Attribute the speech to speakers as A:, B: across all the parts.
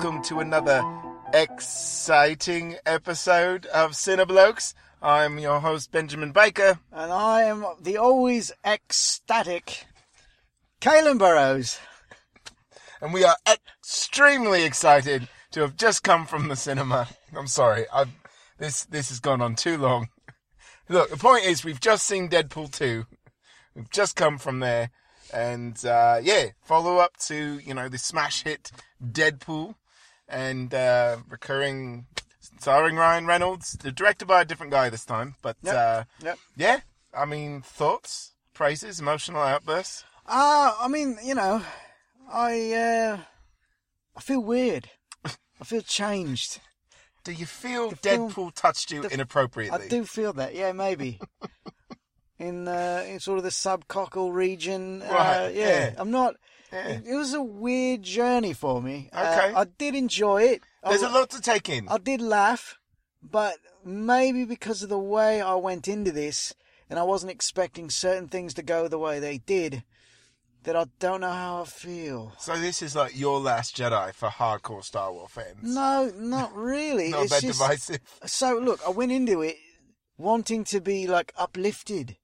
A: welcome to another exciting episode of Cineblokes. I'm your host, Benjamin Baker.
B: And I am the always ecstatic Kaelin Burrows.
A: And we are extremely excited to have just come from the cinema. I'm sorry, I've, this this has gone on too long. Look, the point is, we've just seen Deadpool 2. We've just come from there. And, uh, yeah, follow up to, you know, the smash hit Deadpool and, uh, recurring, starring Ryan Reynolds, directed by a different guy this time. But,
B: Yep.
A: uh,
B: Yep.
A: yeah, I mean, thoughts, praises, emotional outbursts.
B: Ah, I mean, you know, I uh, I feel weird. I feel changed.
A: Do you feel
B: The film-
A: Deadpool touched you
B: the-
A: inappropriately?
B: I do feel that. Yeah, maybe. in uh, in sort of the subcockle region. Uh,
A: Right,
B: yeah.
A: yeah.
B: I'm not.
A: Yeah.
B: It, was a weird journey for me. Uh,
A: Okay.
B: I did enjoy it.
A: There's
B: I,
A: a lot to take in.
B: I did laugh, but maybe because of the way I went into this, and I wasn't expecting certain things to go the way they did, that I don't know how I feel.
A: So this is like your last Jedi for hardcore Star Wars fans.
B: No, not really.
A: Not
B: it's
A: that
B: just,
A: divisive.
B: So look, I went into it wanting to be like uplifted,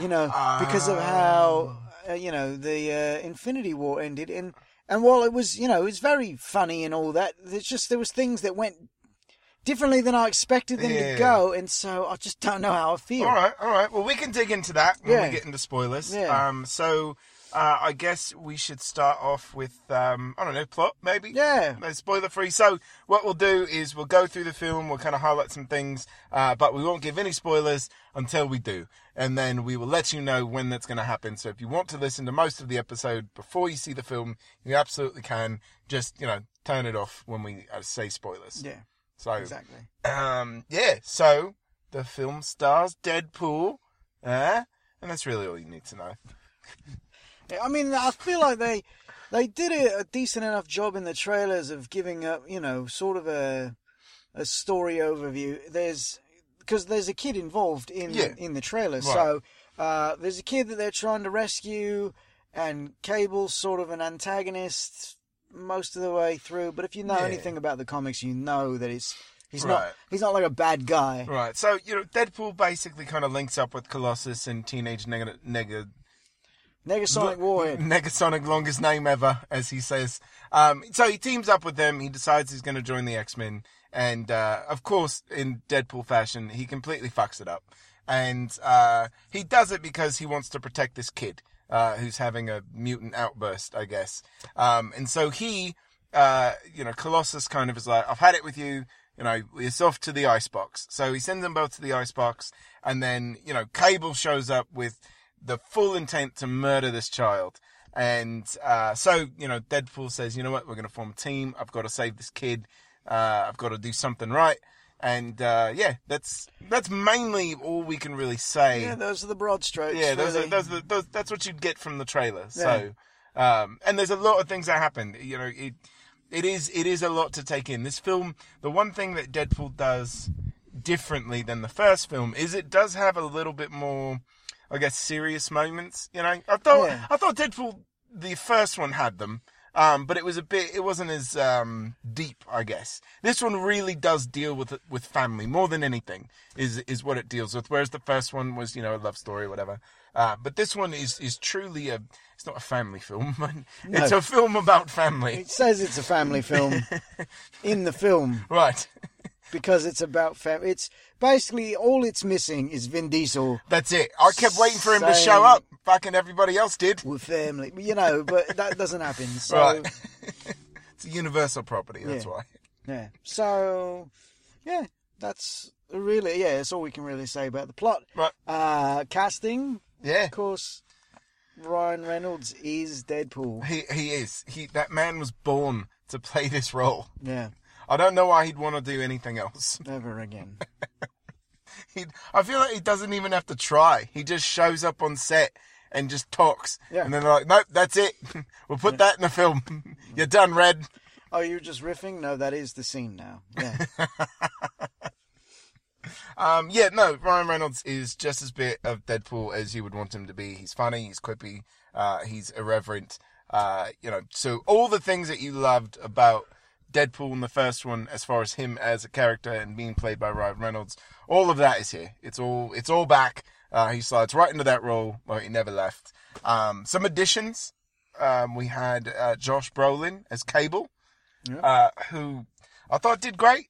B: you know, because of how uh, you know the uh, Infinity War ended, and and while it was you know it was very funny and all that, there's just there was things that went differently than I expected them
A: Yeah.
B: to go, and so I just don't know how I feel.
A: All right, all right. Well, we can dig into that when
B: Yeah.
A: we get into spoilers.
B: Yeah.
A: Um, so uh, I guess we should start off with um, I don't know plot maybe.
B: Yeah.
A: No spoiler free. So what we'll do is we'll go through the film. We'll kind of highlight some things, uh, but we won't give any spoilers until we do, and then we will let you know when that's going to happen. So if you want to listen to most of the episode before you see the film, you absolutely can. Just you know turn it off when we uh, say spoilers.
B: Yeah,
A: So
B: exactly.
A: um, yeah, so the film stars Deadpool, eh? and that's really all you need to know.
B: I mean, I feel like they they did a, a decent enough job in the trailers of giving up, you know, sort of a a story overview. There's because there's a kid involved in
A: Yeah.
B: in the trailer,
A: Right.
B: so uh, there's a kid that they're trying to rescue, and Cable's sort of an antagonist most of the way through. But if you know
A: Yeah.
B: anything about the comics, you know that it's he's
A: Right.
B: not he's not like a bad guy.
A: Right, so you know, Deadpool basically kind of links up with Colossus and Teenage Nega, Nega
B: Negasonic Warhead.
A: Negasonic, longest name ever, as he says. Um, so he teams up with them. He decides he's going to join the X Men, and uh, of course, in Deadpool fashion, he completely fucks it up. And uh, he does it because he wants to protect this kid uh, who's having a mutant outburst, I guess. Um, and so he, uh, you know, Colossus kind of is like, "I've had it with you." You know, it's off to the icebox. So he sends them both to the icebox, and then you know, Cable shows up with the full intent to murder this child. And uh, so, you know, Deadpool says, you know what, we're going to form a team. I've got to save this kid. Uh, I've got to do something right. And uh, yeah, that's that's mainly all we can really say.
B: Yeah, those are the broad strokes.
A: Yeah, those
B: really.
A: are, those, are, those that's what you'd get from the trailer. So, um, and there's a lot of things that happen. You know, it it is it is a lot to take in. This film, the one thing that Deadpool does differently than the first film is it does have a little bit more, I guess, serious moments. You know, I thought
B: Yeah.
A: I thought Deadpool the first one had them. Um, but it was a bit, it wasn't as um, deep, I guess. This one really does deal with with family more than anything. Is is what it deals with. Whereas the first one was, you know, a love story, or whatever. Uh, but this one is is truly a. It's not a family film. It's a film about family.
B: It says it's a family film in the film.
A: Right.
B: Because it's about family. It's basically all it's missing is Vin Diesel
A: That's it. I kept waiting for him to show up. Fucking everybody else did.
B: with family, you know. But that doesn't happen. So
A: Right. It's a universal property. That's
B: Yeah.
A: why.
B: yeah. So yeah, that's really yeah. That's all we can really say about the plot.
A: Right.
B: Uh, casting,
A: Yeah.
B: of course. Ryan Reynolds is Deadpool.
A: He he is. He that man was born to play this role.
B: Yeah,
A: I don't know why he'd want to do anything else.
B: never again.
A: He, I feel like he doesn't even have to try. He just shows up on set and just talks.
B: Yeah.
A: And then they're like, nope, that's it. we'll put that in the film. You're done, Red.
B: Oh, you're just riffing? No, that is the scene now. Yeah.
A: Um, yeah, no, Ryan Reynolds is just as bit of Deadpool as you would want him to be. He's funny, he's quippy, uh, he's irreverent. Uh, you know, so all the things that you loved about Deadpool in the first one, as far as him as a character and being played by Ryan Reynolds, all of that is here. It's all it's all back. Uh, he slides right into that role. Well, he never left. Um, some additions. Um, we had uh, Josh Brolin as Cable,
B: Yeah.
A: uh, who I thought did great.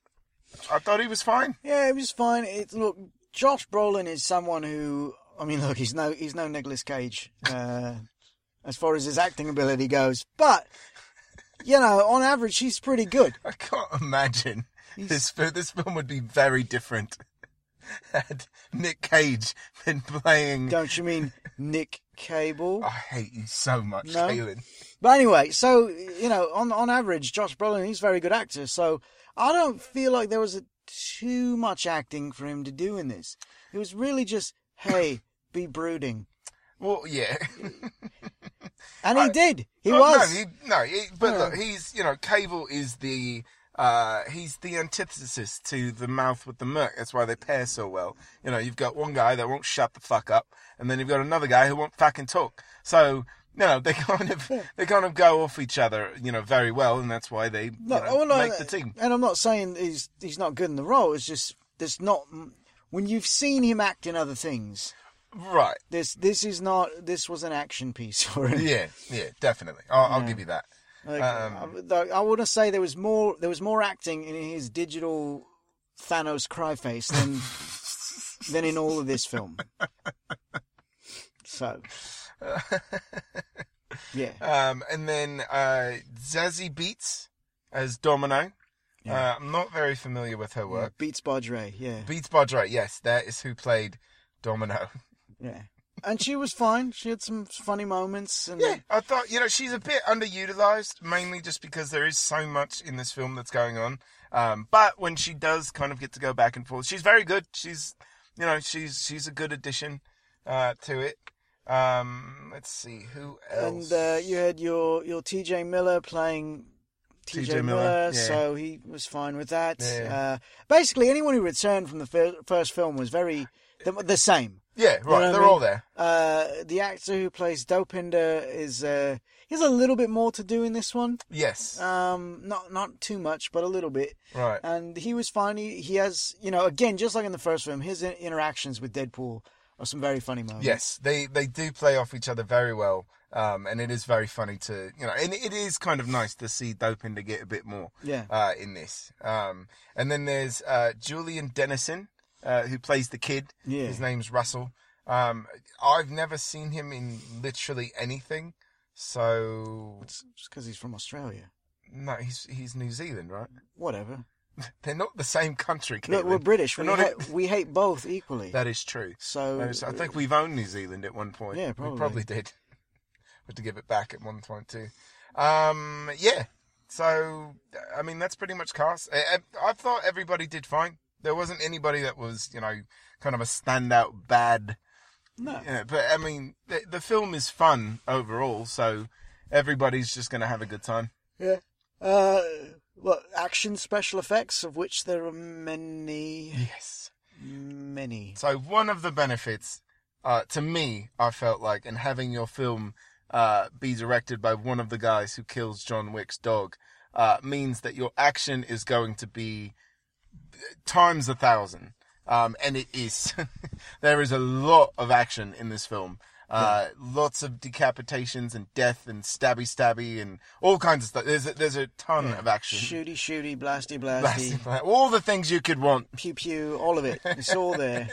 A: I thought he was fine.
B: Yeah, he was fine. It look, Josh Brolin is someone who, I mean, look, he's no, he's no Nicolas Cage, uh, as far as his acting ability goes. But you know, on average, he's pretty good.
A: I can't imagine
B: He's-
A: this this film would be very different had Nick Cage been playing.
B: Don't you mean Nick Cable?
A: I hate you so much,
B: No. But anyway, so you know, on on average, Josh Brolin he's a very good actor. So I don't feel like there was a, too much acting for him to do in this. It was really just, hey, be brooding,
A: Well, yeah.
B: and he
A: I-
B: did. He
A: Oh,
B: was.
A: No, he, no he, but
B: Yeah.
A: look, he's you know, Cable is the uh, he's the antithesis to the mouth with the merc. That's why they pair so well. You know, you've got one guy that won't shut the fuck up, and then you've got another guy who won't fucking talk. So. You know, they kind of they kind of go off each other, you know, very well, and that's why they you
B: No,
A: know,
B: no,
A: make the team.
B: And I'm not saying he's he's not good in the role. It's just there's not when you've seen him act in other things.
A: Right.
B: This this is not this was an action piece for him.
A: Yeah, yeah, definitely. I'll, I'll give you that.
B: Like,
A: Um,
B: I, I want to say there was more there was more acting in his digital Thanos cry face than than in all of this film. So yeah,
A: Um, and then uh, Zazie Beetz as Domino.
B: Yeah.
A: Uh, I'm not very familiar with her work.
B: Beats Badre, yeah,
A: Beats Badre, yes, that is who played Domino.
B: yeah, and she was fine. She had some funny moments, and
A: Yeah, I thought you know she's a bit underutilized, mainly just because there is so much in this film that's going on. Um, but when she does kind of get to go back and forth, she's very good. She's you know she's she's a good addition uh, to it. Um, let's see who else.
B: and uh, you had your your T.J. Miller playing. T.J. Miller,
A: Miller, yeah.
B: so he was fine with that.
A: Yeah.
B: Uh, basically, anyone who returned from the fir- first film was very the, the same.
A: yeah, right,
B: what I
A: they're
B: mean?
A: all there.
B: Uh, the actor who plays Dopinder is uh, he has a little bit more to do in this one.
A: Yes,
B: Um, not not too much, but a little bit.
A: right.
B: And he was fine. He, he has, you know, again, just like in the first film, his in- interactions with Deadpool are some very funny moments.
A: Yes, they they do play off each other very well, um, and it is very funny to you know, and it is kind of nice to see Dopinder get a bit more
B: Yeah.
A: uh, in this. Um, and then there's uh, Julian Dennison, uh, who plays the kid.
B: Yeah.
A: His name's Russell. Um, I've never seen him in literally anything, so
B: It's just because he's from Australia.
A: no, he's he's New Zealand, right?
B: Whatever.
A: They're not the same country.
B: Look, we're British. We,
A: They're
B: ha- we hate both equally.
A: That is true.
B: so
A: is- I think we've owned New Zealand at one point.
B: Yeah,
A: We
B: probably.
A: probably did. But to give it back at one point too. Um, yeah. So, I mean, that's pretty much cast. I, I I thought everybody did fine. There wasn't anybody that was, you know, kind of a standout bad.
B: no.
A: Yeah, but I mean, the, the film is fun overall, so everybody's just going to have a good time.
B: Yeah. Uh, what action special effects of which there are many,
A: Yes.
B: many.
A: So one of the benefits, uh, to me, I felt like, in having your film uh, be directed by one of the guys who kills John Wick's dog, uh, means that your action is going to be times a thousand. Um, and it is. there is a lot of action in this film. Uh, Lots of decapitations and death and stabby stabby and all kinds of stuff. There's a, there's a ton of action.
B: Shooty, shooty, blasty, blasty,
A: All the things you could want.
B: pew, pew, all of it. It's all there.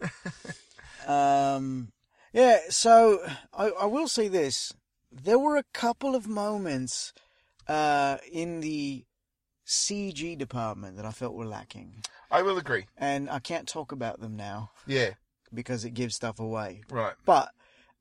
B: um, yeah. So I, I will say this: there were a couple of moments uh, in the CG department that I felt were lacking,
A: I will agree.
B: and I can't talk about them now
A: Yeah,
B: because it gives stuff away.
A: right.
B: but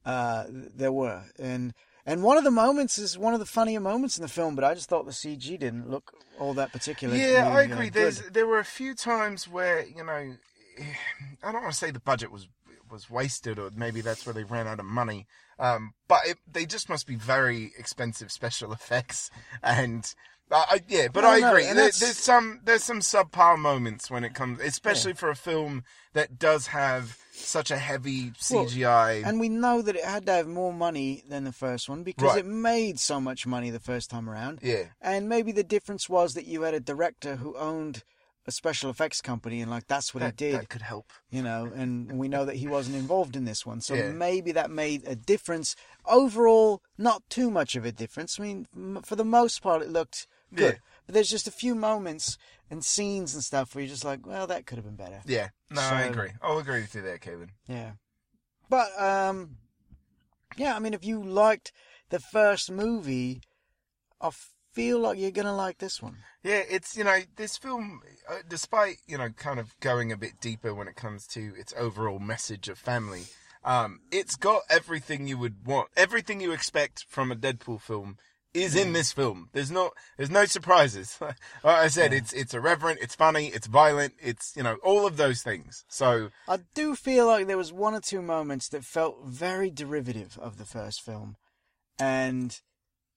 B: uh, there were, and and one of the moments is one of the funnier moments in the film. But I just thought the CG didn't look all that particular.
A: Yeah, I
B: uh,
A: agree. There's there were a few times where you know, I don't want to say the budget was was wasted, or maybe that's where they ran out of money. Um, but it, they just must be very expensive special effects, and I, I yeah. But
B: No,
A: I agree.
B: and
A: There, there's some there's some subpar moments when it comes, especially for a film that does have such a heavy CGI.
B: And we know that it had to have more money than the first one because
A: Right.
B: it made so much money the first time around.
A: yeah,
B: And maybe the difference was that you had a director who owned a special effects company and like that's what
A: that,
B: he did,
A: that could help.
B: you know, and we know that he wasn't involved in this one. So
A: Yeah.
B: maybe that made a difference. Overall, not too much of a difference. I mean, for the most part it looked good.
A: Yeah.
B: But there's just a few moments and scenes and stuff where you're just like, well, that could have been better.
A: Yeah, no, I agree. I'll agree with you there, Kevin.
B: Yeah. But um yeah, I mean if you liked the first movie, I feel like you're going to like this one.
A: Yeah, it's you know this film, uh, despite you know kind of going a bit deeper when it comes to its overall message of family, um, it's got everything you would want, everything you expect from a Deadpool film is in this film. There's no there's no surprises. like I said, it's it's irreverent, it's funny, it's violent, it's you know all of those things. So
B: I do feel like there was one or two moments that felt very derivative of the first film. And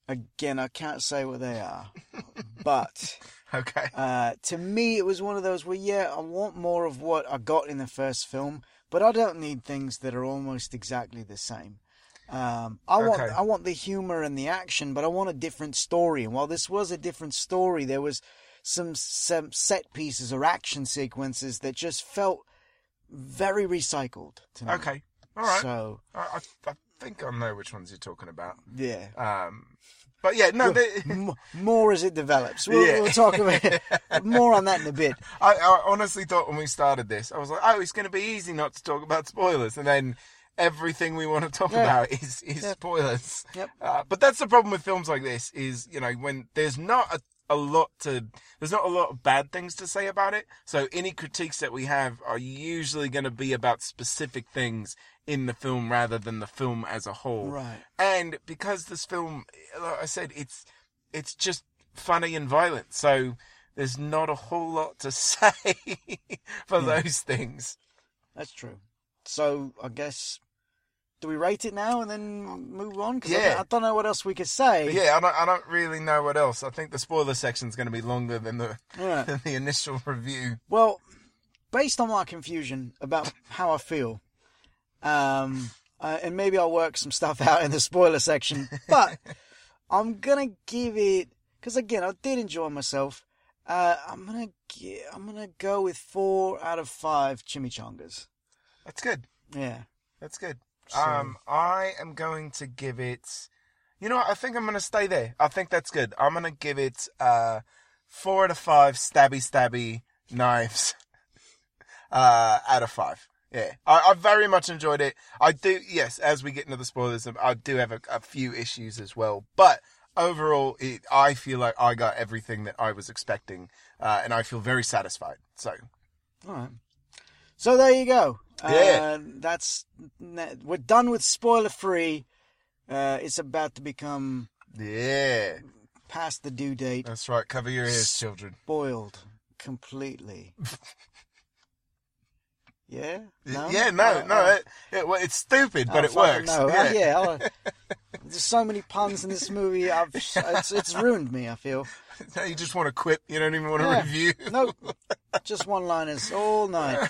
B: again, I can't say what they are. but
A: okay,
B: uh, to me, it was one of those where, yeah, I want more of what I got in the first film, but I don't need things that are almost exactly the same. Um, I want
A: Okay.
B: I want the humor and the action, but I want a different story. And while this was a different story, there was some some set pieces or action sequences that just felt very recycled to me.
A: okay, all right.
B: So
A: I, I, I think I know which ones you're talking about.
B: yeah,
A: Um, but yeah, no, they,
B: more as it develops. We'll,
A: Yeah.
B: we'll talk about more on that in a bit.
A: I, I honestly thought when we started this, I was like, oh, it's going to be easy not to talk about spoilers. And then everything we want to talk
B: Yeah.
A: about is, is
B: Yep.
A: spoilers.
B: Yep.
A: Uh, but that's the problem with films like this is, you know, when there's not a, a lot to, there's not a lot of bad things to say about it. So any critiques that we have are usually going to be about specific things in the film rather than the film as a whole.
B: Right.
A: And because this film, like I said, it's it's just funny and violent. So there's not a whole lot to say for
B: Yeah.
A: those things.
B: That's true. So I guess do we rate it now and then move on? Cause
A: Yeah.
B: don't, I don't know what else we could say.
A: Yeah, I don't, I don't really know what else. I think the spoiler section is going to be longer than the
B: Yeah.
A: than the initial review.
B: Well, based on my confusion about how I feel, um, uh, and maybe I'll work some stuff out in the spoiler section, but I'm gonna give it because again I did enjoy myself. Uh, I'm gonna gi- I'm gonna go with four out of five chimichangas.
A: That's good.
B: Yeah.
A: That's good.
B: So-
A: Um, I am going to give it. You know what? I think I'm going to stay there. I think that's good. I'm going to give it uh, four out of five stabby stabby knives uh, out of five. Yeah, I, I very much enjoyed it. I do, yes, as we get into the spoilers, I do have a, a few issues as well. But overall, it, I feel like I got everything that I was expecting, uh, and I feel very satisfied. So,
B: All right. So there you go.
A: Yeah.
B: Uh, that's we're done with spoiler free. Uh, it's about to become
A: yeah,
B: past the due date.
A: that's right. Cover your ears, children.
B: Spoiled completely. yeah. No?
A: Yeah, no,
B: Uh,
A: no, it, it, well, it's stupid, but
B: oh,
A: it works.
B: No.
A: Yeah.
B: yeah. There's so many puns in this movie. I've, it's, it's ruined me. I feel.
A: No, you just want to quit. You don't even want to
B: Yeah.
A: review.
B: No, just one-liners all night.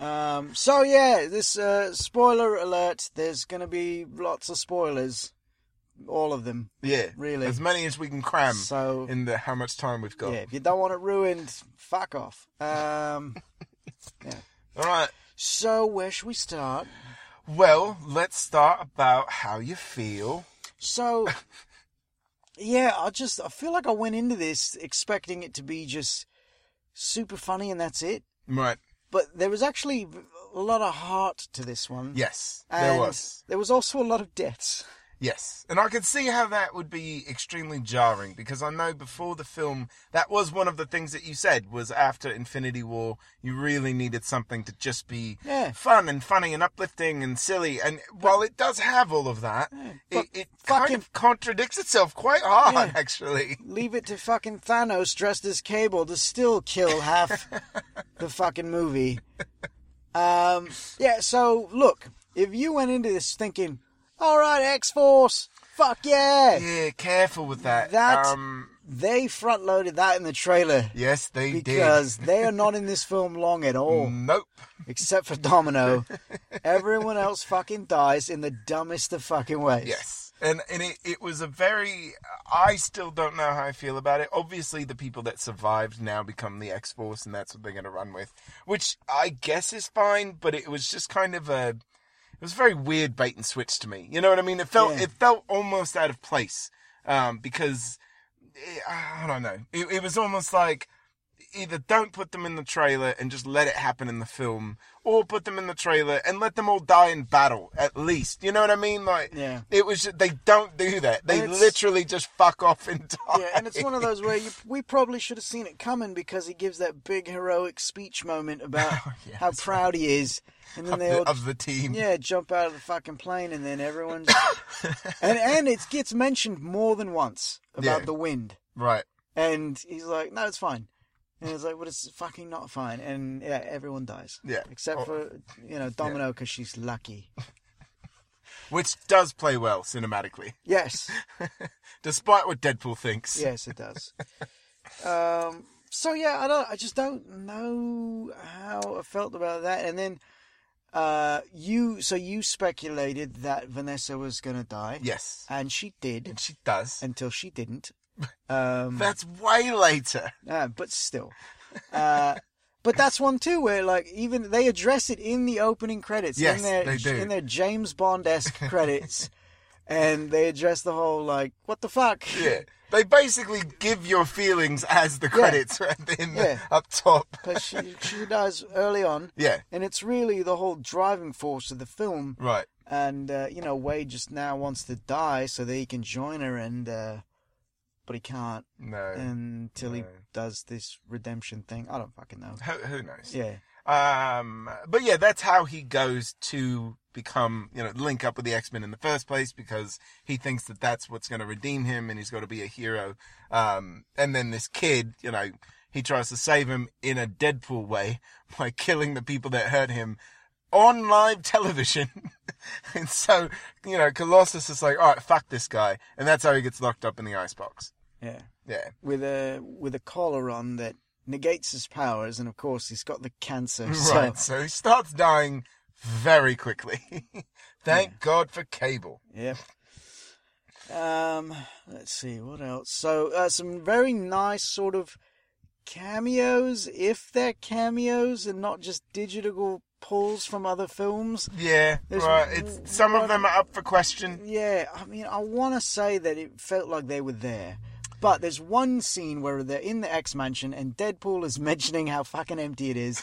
B: Um, so yeah, this uh, spoiler alert. There's going to be lots of spoilers, all of them.
A: Yeah,
B: Really.
A: As many as we can cram
B: So
A: in the how much time we've got.
B: yeah, if you don't want it ruined, fuck off. Um, yeah.
A: All right.
B: so where should we start?
A: Well, let's start about how you feel.
B: So yeah, I just I feel like I went into this expecting it to be just super funny and that's it.
A: Right.
B: But there was actually a lot of heart to this one.
A: Yes,
B: and
A: there was.
B: There was also a lot of deaths.
A: Yes, and I could see how that would be extremely jarring because I know before the film that was one of the things that you said was after Infinity War you really needed something to just be
B: Yeah.
A: fun and funny and uplifting and silly and while it does have all of that
B: but
A: it, it kind
B: fucking-
A: of contradicts itself quite hard
B: Yeah.
A: actually.
B: Leave it to fucking Thanos dressed as Cable to still kill half the fucking movie. Um, yeah, so look, if you went into this thinking, all right, X Force, fuck yeah,
A: Yeah, careful with that.
B: That-
A: um,
B: they front loaded that in the trailer
A: Yes, they did.
B: because they are not in this film long at all.
A: Nope.
B: except for Domino. Everyone else fucking dies in the dumbest of fucking ways.
A: Yes. And and it, it was a very I still don't know how I feel about it. Obviously the people that survived now become the X Force and that's what they're gonna run with. Which I guess is fine, but it was just kind of a it was a very weird bait and switch to me. You know what I mean? It felt
B: Yeah.
A: it felt almost out of place. Um, because it, I don't know. It, it was almost like either don't put them in the trailer and just let it happen in the film, or put them in the trailer and let them all die in battle at least. You know what I mean? Like,
B: Yeah.
A: it was they don't do that. They literally just fuck off and die.
B: Yeah, and it's one of those where you, we probably should have seen it coming because he gives that big heroic speech moment about oh,
A: yeah,
B: how proud he is, and then
A: of,
B: they
A: the,
B: all
A: of the team.
B: yeah jump out of the fucking plane, and then everyone's and and it gets mentioned more than once about
A: Yeah.
B: the wind,
A: Right.
B: and he's like, no, it's fine, and it's like, but it's fucking not fine, and yeah, everyone dies,
A: Yeah.
B: except
A: Oh,
B: for you know Domino because she's lucky.
A: Which does play well cinematically,
B: Yes,
A: despite what Deadpool thinks.
B: yes, it does. Um, so yeah, I don't. I just don't know how I felt about that. And then, uh, you. So you speculated that Vanessa was gonna die,
A: Yes.
B: and she did
A: And she does.
B: until she didn't. Um,
A: That's way later.
B: uh, but still. Uh, but that's one too, where like even they address it in the opening credits.
A: Yes,
B: in their,
A: they do.
B: In their James Bond esque credits, and they address the whole like, what the fuck?
A: Yeah. They basically give your feelings as the credits right in
B: Yeah.
A: up top.
B: Because she she dies early on.
A: Yeah.
B: And it's really the whole driving force of the film.
A: Right.
B: And, uh, you know, Wade just now wants to die so that he can join her, and, uh, but he can't
A: No.
B: until he
A: no.
B: does this redemption thing. I don't fucking know.
A: Who, who knows?
B: Yeah.
A: Um, but yeah, that's how he goes to become, you know, link up with the X Men in the first place because he thinks that that's what's going to redeem him and he's got to be a hero. Um, and then this kid, you know, he tries to save him in a Deadpool way by killing the people that hurt him on live television. and so, you know, Colossus is like, all right, fuck this guy. And that's how he gets locked up in the icebox.
B: Yeah.
A: Yeah.
B: With a, with a collar on that negates his powers, and of course he's got the cancer. So,
A: Right. So he starts dying very quickly. Thank God for cable.
B: Yep. Um, let's see what else. So, uh, some very nice sort of cameos, if they're cameos and not just digital pulls from other films.
A: Yeah,
B: There's
A: right. It's some of them are up for question.
B: Yeah, I mean, I want to say that it felt like they were there. But there's one scene where they're in the X Mansion and Deadpool is mentioning how fucking empty it is.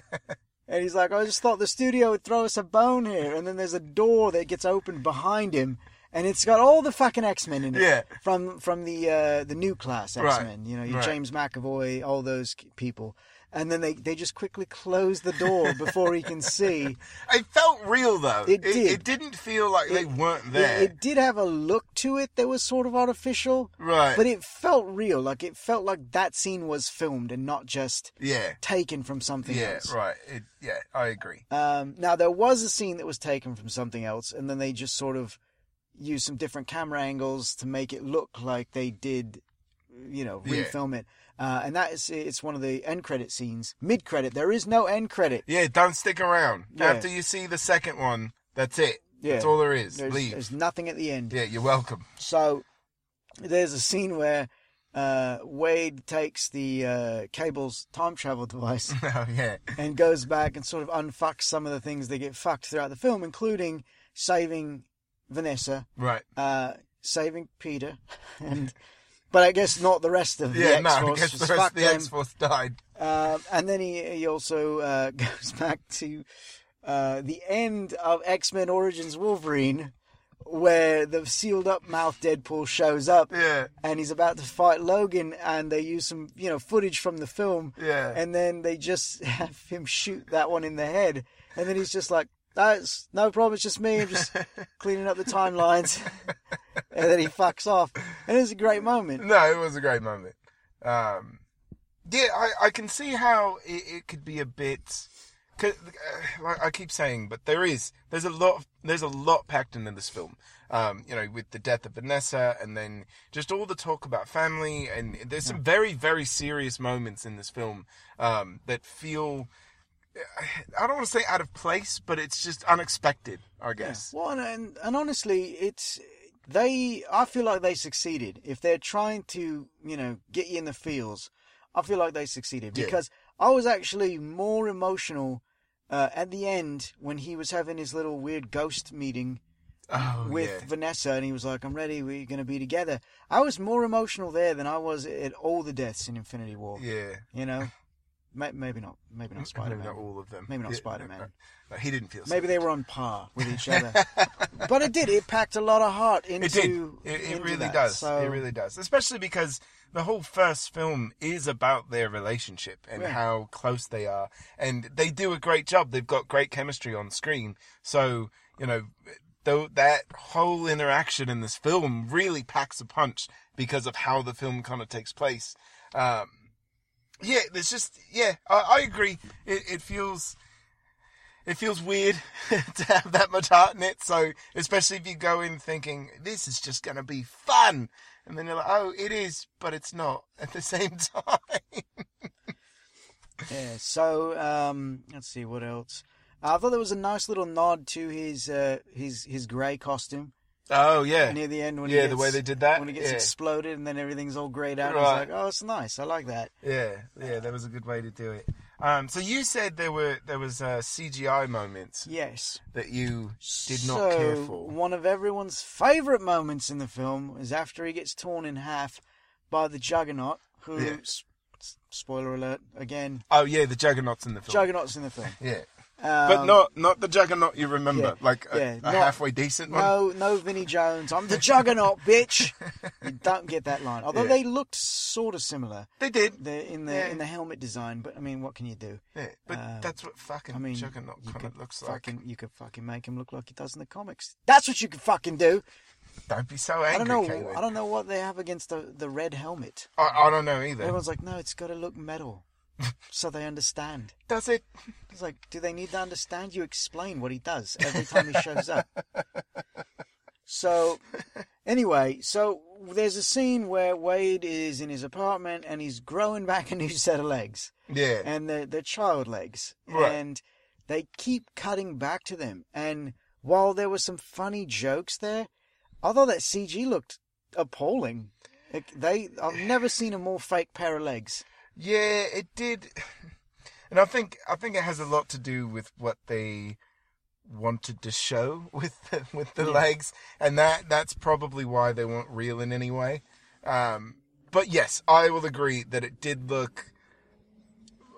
B: and he's like, I just thought the studio would throw us a bone here. And then there's a door that gets opened behind him. And it's got all the fucking X Men in it.
A: Yeah.
B: From from the uh, the new class X
A: Right.
B: Men. You know, your
A: Right.
B: James McAvoy, all those people. And then they, they just quickly close the door before he can see.
A: It felt real though.
B: It
A: It,
B: did.
A: it didn't feel like they weren't there.
B: it did have a look to it that was sort of artificial.
A: right.
B: But it felt real. Like it felt like that scene was filmed and not just
A: yeah.
B: taken from something
A: Yeah.
B: else.
A: Right. It, yeah. I agree.
B: Um, now there was a scene that was taken from something else, and then they just sort of used some different camera angles to make it look like they did, you know,
A: Yeah.
B: refilm it. Uh, and that is it's one of the end credit scenes. Mid credit, there is no end credit.
A: Yeah. Don't stick around
B: Yeah.
A: after you see the second one. That's it.
B: Yeah.
A: That's all there is.
B: There's,
A: Leave.
B: there's nothing at the end.
A: Yeah. You're welcome.
B: So there's a scene where uh, Wade takes the uh, cable's time travel device
A: oh yeah.
B: and goes back and sort of unfucks some of the things that get fucked throughout the film, including saving Vanessa,
A: Right.
B: uh, saving Peter, and but I guess not the rest of the
A: Yeah. No. I guess the rest of the. X Force died.
B: Um, and then he he also uh, goes back to uh, the end of X Men Origins Wolverine, where the sealed up mouth Deadpool shows up.
A: Yeah.
B: And he's about to fight Logan, and they use some, you know, footage from the film,
A: Yeah.
B: and then they just have him shoot that one in the head, and then he's just like, "That's no problem. It's just me. I'm just cleaning up the timelines," and then he fucks off, and it's a great moment.
A: No, it was a great moment. Um, yeah, I, I can see how it, it could be a bit uh, like I keep saying, but there is there's a lot of, there's a lot packed into this film. Um, you know, with the death of Vanessa, and then just all the talk about family, and there's some very very serious moments in this film um, that feel. I don't want to say out of place, but it's just unexpected, I guess.
B: Well, and, and and honestly, it's they. I feel like they succeeded. If they're trying to, you know, get you in the feels, I feel like they succeeded
A: Yeah.
B: because I was actually more emotional uh, at the end when he was having his little weird ghost meeting
A: Oh,
B: with
A: yeah.
B: Vanessa, and he was like, "I'm ready. We're gonna be together." I was more emotional there than I was at all the deaths in Infinity War.
A: Yeah.
B: You know, maybe not. Maybe not Spider
A: Maybe
B: Man.
A: not all of them.
B: Maybe not
A: Yeah,
B: Spider-Man.
A: no, no, he didn't feel.
B: Maybe they were on par with each other. but it did. It packed a lot of heart into.
A: It did. It, it
B: into
A: really
B: that.
A: does.
B: So,
A: It really does. Especially because the whole first film is about their relationship and
B: Yeah.
A: how close they are, and they do a great job. They've got great chemistry on screen. So you know, though that whole interaction in this film really packs a punch because of how the film kind of takes place. Um, yeah, there's just yeah, I, I agree. It, it feels it feels weird to have that much heart in it. So, especially if you go in thinking this is just going to be fun, and then you're like, oh, it is, but it's not at the same time.
B: Yeah. So um, let's see what else. I thought there was a nice little nod to his uh, his his grey costume
A: oh yeah,
B: near the end when
A: yeah,
B: he
A: the way they did that.
B: when he gets
A: yeah.
B: exploded and then everything's all greyed out.
A: Right.
B: I was like, oh, it's nice. I like that.
A: yeah, yeah, that was a good way to do it. Um, so you said there were there was uh, CGI moments
B: Yes.
A: that you did not
B: so,
A: care for.
B: One of everyone's favourite moments in the film is after he gets torn in half by the Juggernaut, who,
A: Yeah.
B: s- spoiler alert, again,
A: Oh yeah, the Juggernaut's in the film.
B: Juggernaut's in the film.
A: yeah,
B: Um,
A: but not not the Juggernaut you remember,
B: yeah,
A: like a,
B: yeah,
A: a halfway decent one.
B: No, no, Vinnie Jones. I'm the Juggernaut, bitch. You don't get that line. Although
A: Yeah.
B: they looked sort of similar.
A: They did.
B: They're in the in the helmet design, but I mean, what can you do?
A: Yeah, but
B: Uh,
A: that's what fucking
B: I mean,
A: Juggernaut kind of looks like.
B: fucking you could fucking make him look like he does in the comics. That's what you could fucking do.
A: Don't be so angry,
B: I don't know. I don't know what they have against the the red helmet.
A: I, I don't know either.
B: Everyone's like, no, it's got to look metal, so they understand.
A: Does it?
B: It's like, do they need to understand? You explain what he does every time he shows up. So, anyway, so there's a scene where Wade is in his apartment and he's growing back a new set of legs,
A: Yeah.
B: and they're, they're child legs,
A: Right.
B: and they keep cutting back to them. And while there were some funny jokes there, I thought that CG looked appalling. They, I've never seen a more fake pair of legs.
A: Yeah, it did. And I think I think it has a lot to do with what they wanted to show with the, with the
B: Yeah.
A: legs, and that that's probably why they weren't real in any way. Um, but yes, I will agree that it did look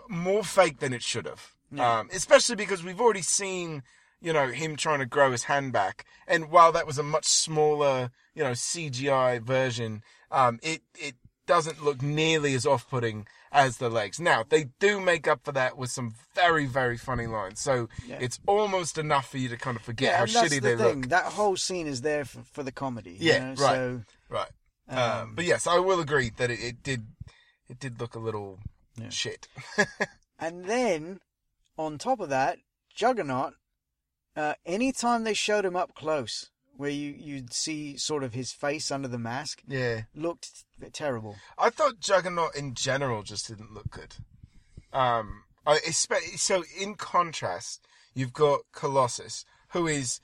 A: more fake than it should have.
B: Yeah.
A: Um, especially because we've already seen, you know, him trying to grow his hand back, and while that was a much smaller, you know, CGI version, um, it it doesn't look nearly as off-putting as the legs. Now they do make up for that with some very very funny lines, so
B: Yeah.
A: it's almost enough for you to kind of forget how
B: and that's
A: shitty
B: the
A: they
B: thing.
A: look.
B: That whole scene is there for, for the comedy. you
A: Yeah,
B: know?
A: right.
B: So,
A: Right. Um,
B: um,
A: but yes, I will agree that it, it did it did look a little
B: Yeah.
A: shit.
B: And then, on top of that, Juggernaut, uh, anytime they showed him up close, where you, you'd see sort of his face under the mask,
A: Yeah.
B: looked terrible.
A: I thought Juggernaut in general just didn't look good. Um, I, so in contrast, you've got Colossus, who is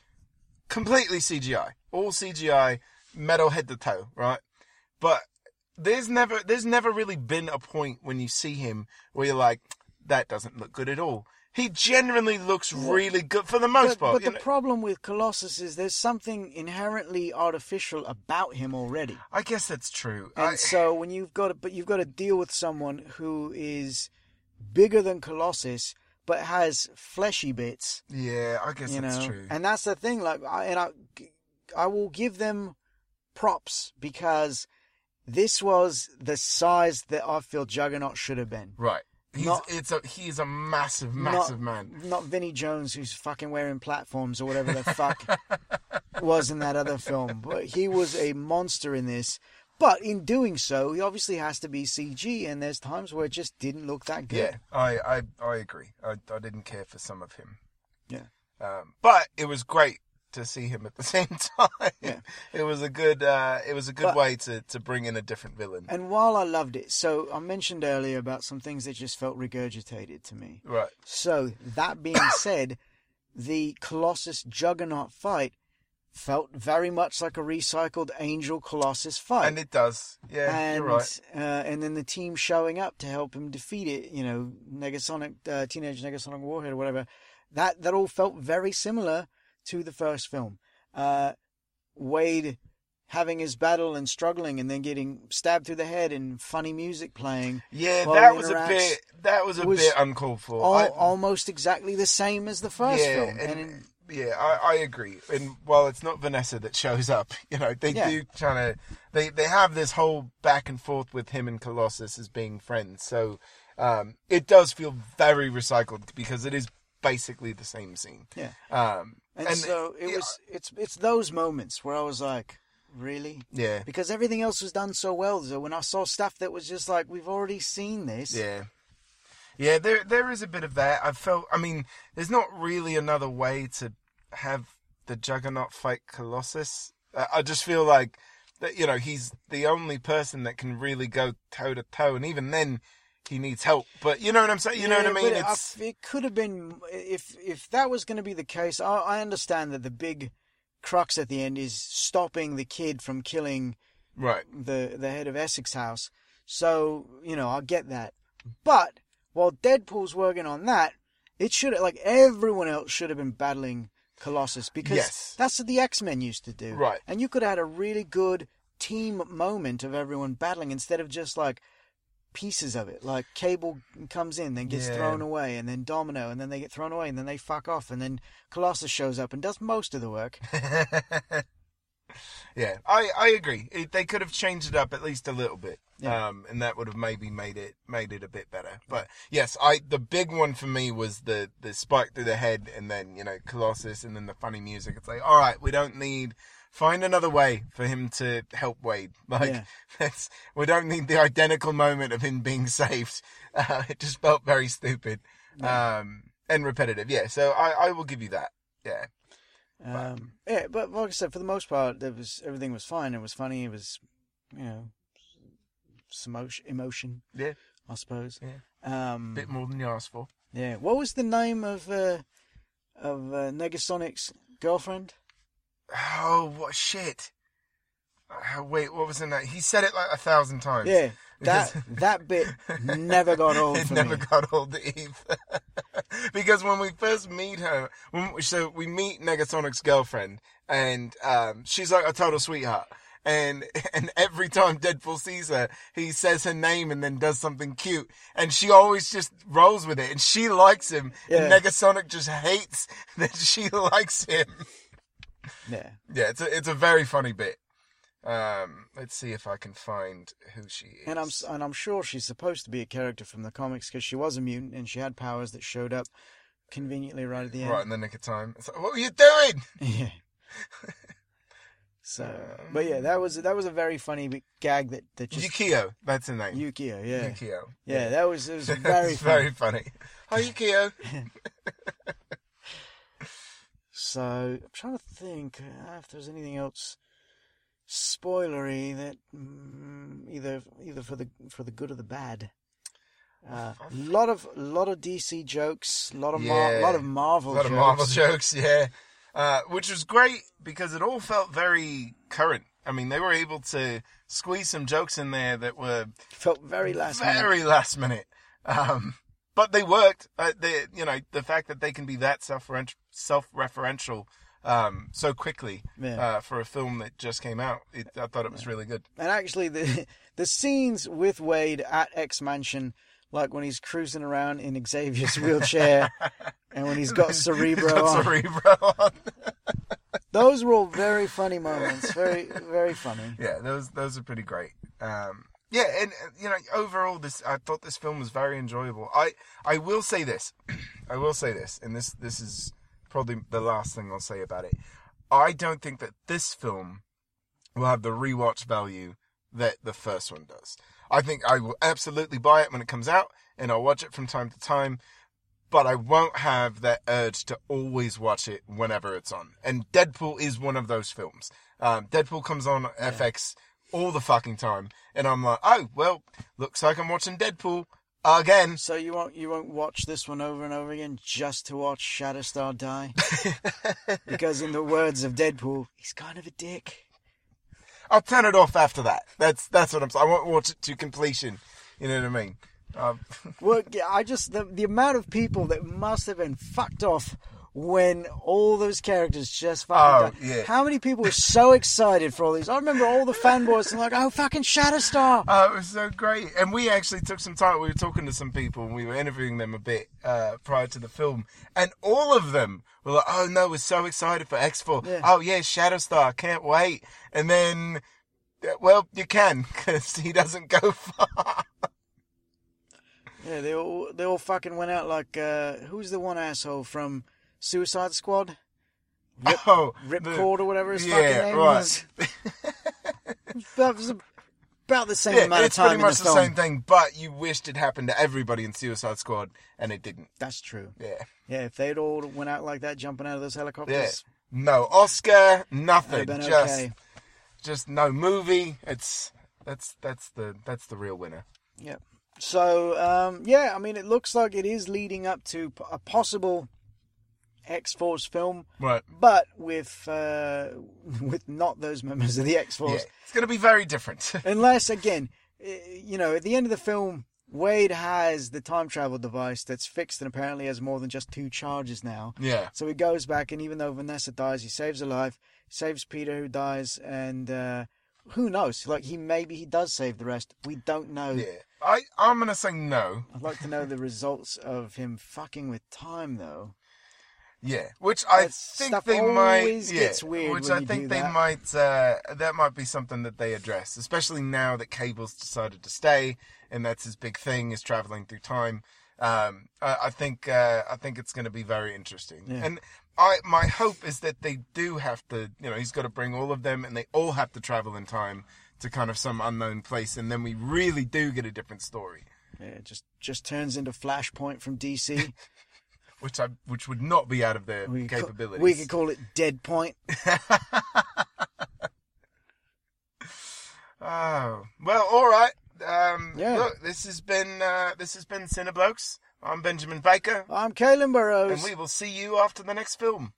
A: completely CGI, all CGI, metal head to toe, right? But there's never, there's never really been a point when you see him where you're like, that doesn't look good at all. He genuinely looks really good for the most
B: But,
A: part.
B: but the
A: know.
B: problem with Colossus is there's something inherently artificial about him already.
A: I guess that's true.
B: And
A: I-
B: so when you've got to, but you've got to deal with someone who is bigger than Colossus, but has fleshy bits.
A: yeah, I guess that's
B: know
A: true.
B: and that's the thing like I, and I, I will give them props because this was the size that i feel juggernaut should have been
A: Right. He's
B: Not-
A: it's a he is a massive, massive
B: not,
A: man.
B: not vinnie jones who's fucking wearing platforms or whatever the fuck was in that other film but he was a monster in this But in doing so, he obviously has to be CG, and there's times where it just didn't look that good.
A: Yeah, I, I, I agree. I, I didn't care for some of him.
B: Yeah.
A: Um, but it was great to see him at the same time.
B: Yeah.
A: It was a good, uh, it was a good
B: But-
A: way to, to bring in a different villain.
B: And while I loved it, so I mentioned earlier about some things that just felt regurgitated to me.
A: Right.
B: So that being said, the Colossus Juggernaut fight felt very much like a recycled Angel Colossus fight.
A: And it does. Yeah,
B: and
A: you're right.
B: uh, and then the team showing up to help him defeat it, you know, Negasonic, uh, Teenage Negasonic Warhead or whatever. That that all felt very similar to the first film. Uh, Wade having his battle and struggling, and then getting stabbed through the head, and funny music playing.
A: Yeah, that was a bit, that was a
B: was
A: bit uncalled for.
B: All,
A: I-
B: almost exactly the same as the first
A: yeah,
B: film.
A: and,
B: And in-
A: yeah, I, I agree. And while it's not Vanessa that shows up, you know, they
B: Yeah.
A: do kind of they they have this whole back and forth with him and Colossus as being friends. So um, it does feel very recycled because it is basically the same scene.
B: Yeah.
A: Um,
B: and,
A: and
B: so it
A: yeah,
B: was. It's it's those moments where I was like, really.
A: Yeah.
B: Because everything else was done so well. So when I saw stuff that was just like, we've already seen this.
A: Yeah. Yeah, there there is a bit of that. I felt I mean, there's not really another way to have the Juggernaut fight Colossus. Uh, I just feel like that you know, he's the only person that can really go toe to toe and even then he needs help. But you know what I'm saying? You know what I mean?
B: but I it could have been if if that was going to be the case. I, I understand that the big crux at the end is stopping the kid from killing
A: right.
B: the the head of Essex House. So you know I get that, but while Deadpool's working on that, it should have like everyone else should have been battling Colossus because
A: Yes.
B: that's what the X Men used to do.
A: Right.
B: And you could have had a really good team moment of everyone battling instead of just like pieces of it. Like Cable comes in, then gets
A: Yeah.
B: thrown away, and then Domino, and then they get thrown away, and then they fuck off, and then Colossus shows up and does most of the work.
A: yeah, I I agree. It, they could have changed it up at least a little bit,
B: Yeah.
A: um, and that would have maybe made it made it a bit better. But yes, I the big one for me was the the spike through the head, and then you know Colossus, and then the funny music. It's like, all right, we don't need. Find another way for him to help Wade. Like,
B: Yeah.
A: that's, we don't need the identical moment of him being saved. Uh, it just felt very stupid, um, and repetitive. Yeah, so I, I will give you that. Yeah.
B: Um, yeah, but like I said, for the most part, there was everything was fine. It was funny. It was, you know, some emotion, emotion
A: Yeah.
B: I suppose.
A: Yeah.
B: Um,
A: Bit more than you asked for.
B: yeah. What was the name of uh, of uh, Negasonic's girlfriend?
A: Oh, what shit! Uh, wait, what was the name? He said it like a thousand times.
B: Yeah, that that bit never got old
A: it never
B: me.
A: got old either. because when we first meet her, when we, so we meet Negasonic's girlfriend, and um, she's like a total sweetheart. And and every time Deadpool sees her, he says her name and then does something cute, and she always just rolls with it, and she likes him, and
B: Yeah.
A: Negasonic just hates that she likes him.
B: Yeah,
A: Yeah, it's a it's a very funny bit. Um, let's see if I can find who she is.
B: and I'm and I'm sure she's supposed to be a character from the comics because she was a mutant and she had powers that showed up conveniently right at the end.
A: right in the nick of time. It's like, what were you doing?
B: Yeah. So, but yeah, that was that was a very funny gag that that just
A: Yukio, that's her name.
B: Yukio, yeah,
A: Yukio.
B: yeah, that was it was very funny.
A: very funny. Hi, Yukio.
B: So I'm trying to think uh, if there's anything else spoilery that mm, either either for the for the good or the bad. A lot of lot of DC jokes, a lot of Mar- lot of
A: A
B: Marvel
A: lot
B: jokes.
A: of Marvel jokes, yeah. Uh, which was great because it all felt very current. I mean, they were able to squeeze some jokes in there that were
B: Felt very last minute.
A: very last minute. Um, but they worked. Uh, they, you know, the fact that they can be that self self-referential um, so quickly
B: Yeah.
A: uh, for a film that just came out, it, I thought it was really good.
B: And actually, the the scenes with Wade at X Mansion, like when he's cruising around in Xavier's wheelchair, and when he's got Cerebro
A: He's got
B: on,
A: Cerebro on.
B: those were all very funny moments. Very, very funny.
A: yeah, those those are pretty great. Um, yeah, and uh, you know, overall, this I thought this film was very enjoyable. I I will say this, I will say this, and this this is probably the last thing I'll say about it. I don't think that this film will have the rewatch value that the first one does. I think I will absolutely buy it when it comes out, and I'll watch it from time to time. But I won't have that urge to always watch it whenever it's on. And Deadpool is one of those films. Um, Deadpool comes on FX all the fucking time, and I'm like, oh well, looks like I'm watching Deadpool again.
B: So you won't you won't watch this one over and over again just to watch Shatterstar die? because in the words of Deadpool, he's kind of a dick.
A: I'll turn it off after that. That's that's what I'm saying. I won't watch it to completion. You know what I mean? Um,
B: Well, I just the the amount of people that must have been fucked off when all those characters just fucking
A: Oh,
B: died.
A: yeah.
B: How many people were so excited for all these? I remember all the fanboys and like, oh fucking Shatterstar.
A: Oh, it was so great. And we actually took some time. We were talking to some people and we were interviewing them a bit uh, prior to the film. And all of them were like, oh no, we're so excited for X4.
B: Yeah.
A: Oh yeah, Shatterstar, can't wait. And then, uh, well, you can because he doesn't go far.
B: Yeah, they all they all fucking went out like uh, who's the one asshole from Suicide Squad? Rip,
A: oh,
B: Ripcord
A: the-
B: or whatever his
A: yeah,
B: fucking name
A: right.
B: was. That was about the same
A: Yeah,
B: amount of
A: it's pretty much
B: the
A: the, same thing, but you wished it happened to everybody in Suicide Squad, and it didn't.
B: That's true.
A: Yeah.
B: Yeah, if they'd all went out like that, jumping out of those helicopters. Yeah.
A: No Oscar, nothing. Just
B: okay.
A: just no movie. It's that's that's the that's the real winner.
B: Yeah. So, um, yeah, I mean, it looks like it is leading up to a possible X Force film,
A: Right.
B: but with uh, with not those members of the X
A: Yeah.
B: Force.
A: It's gonna be very different.
B: Unless, again, eh, you know, at the end of the film, Wade has the time travel device that's fixed and apparently has more than just two charges now.
A: yeah.
B: So he goes back, and even though Vanessa dies, he saves her life, saves Peter, who dies, and uh, who knows? Like he maybe he does save the rest. We don't know.
A: Yeah. I I'm gonna say no.
B: I'd like to know the results of him fucking with time, though.
A: Yeah, which I
B: That
A: think
B: stuff
A: they might. Yeah,
B: weird
A: which I think they
B: that.
A: might. Uh, that might be something that they address, especially now that Cable's decided to stay, and that's his big thing is traveling through time. Um, I, I think uh, I think it's going to be very interesting,
B: Yeah.
A: and I my hope is that they do have to. You know, he's got to bring all of them, and they all have to travel in time to kind of some unknown place, and then we really do get a different story,
B: Yeah, it just just turns into Flashpoint from DC.
A: which I which would not be out of their
B: We could ca-
A: capabilities.
B: we could call it Dead Point.
A: Oh well, all right. Um,
B: Yeah.
A: Look, this has been uh, this has been Cineblokes. I'm Benjamin Baker,
B: I'm Kalen
A: and we will see you after the next film.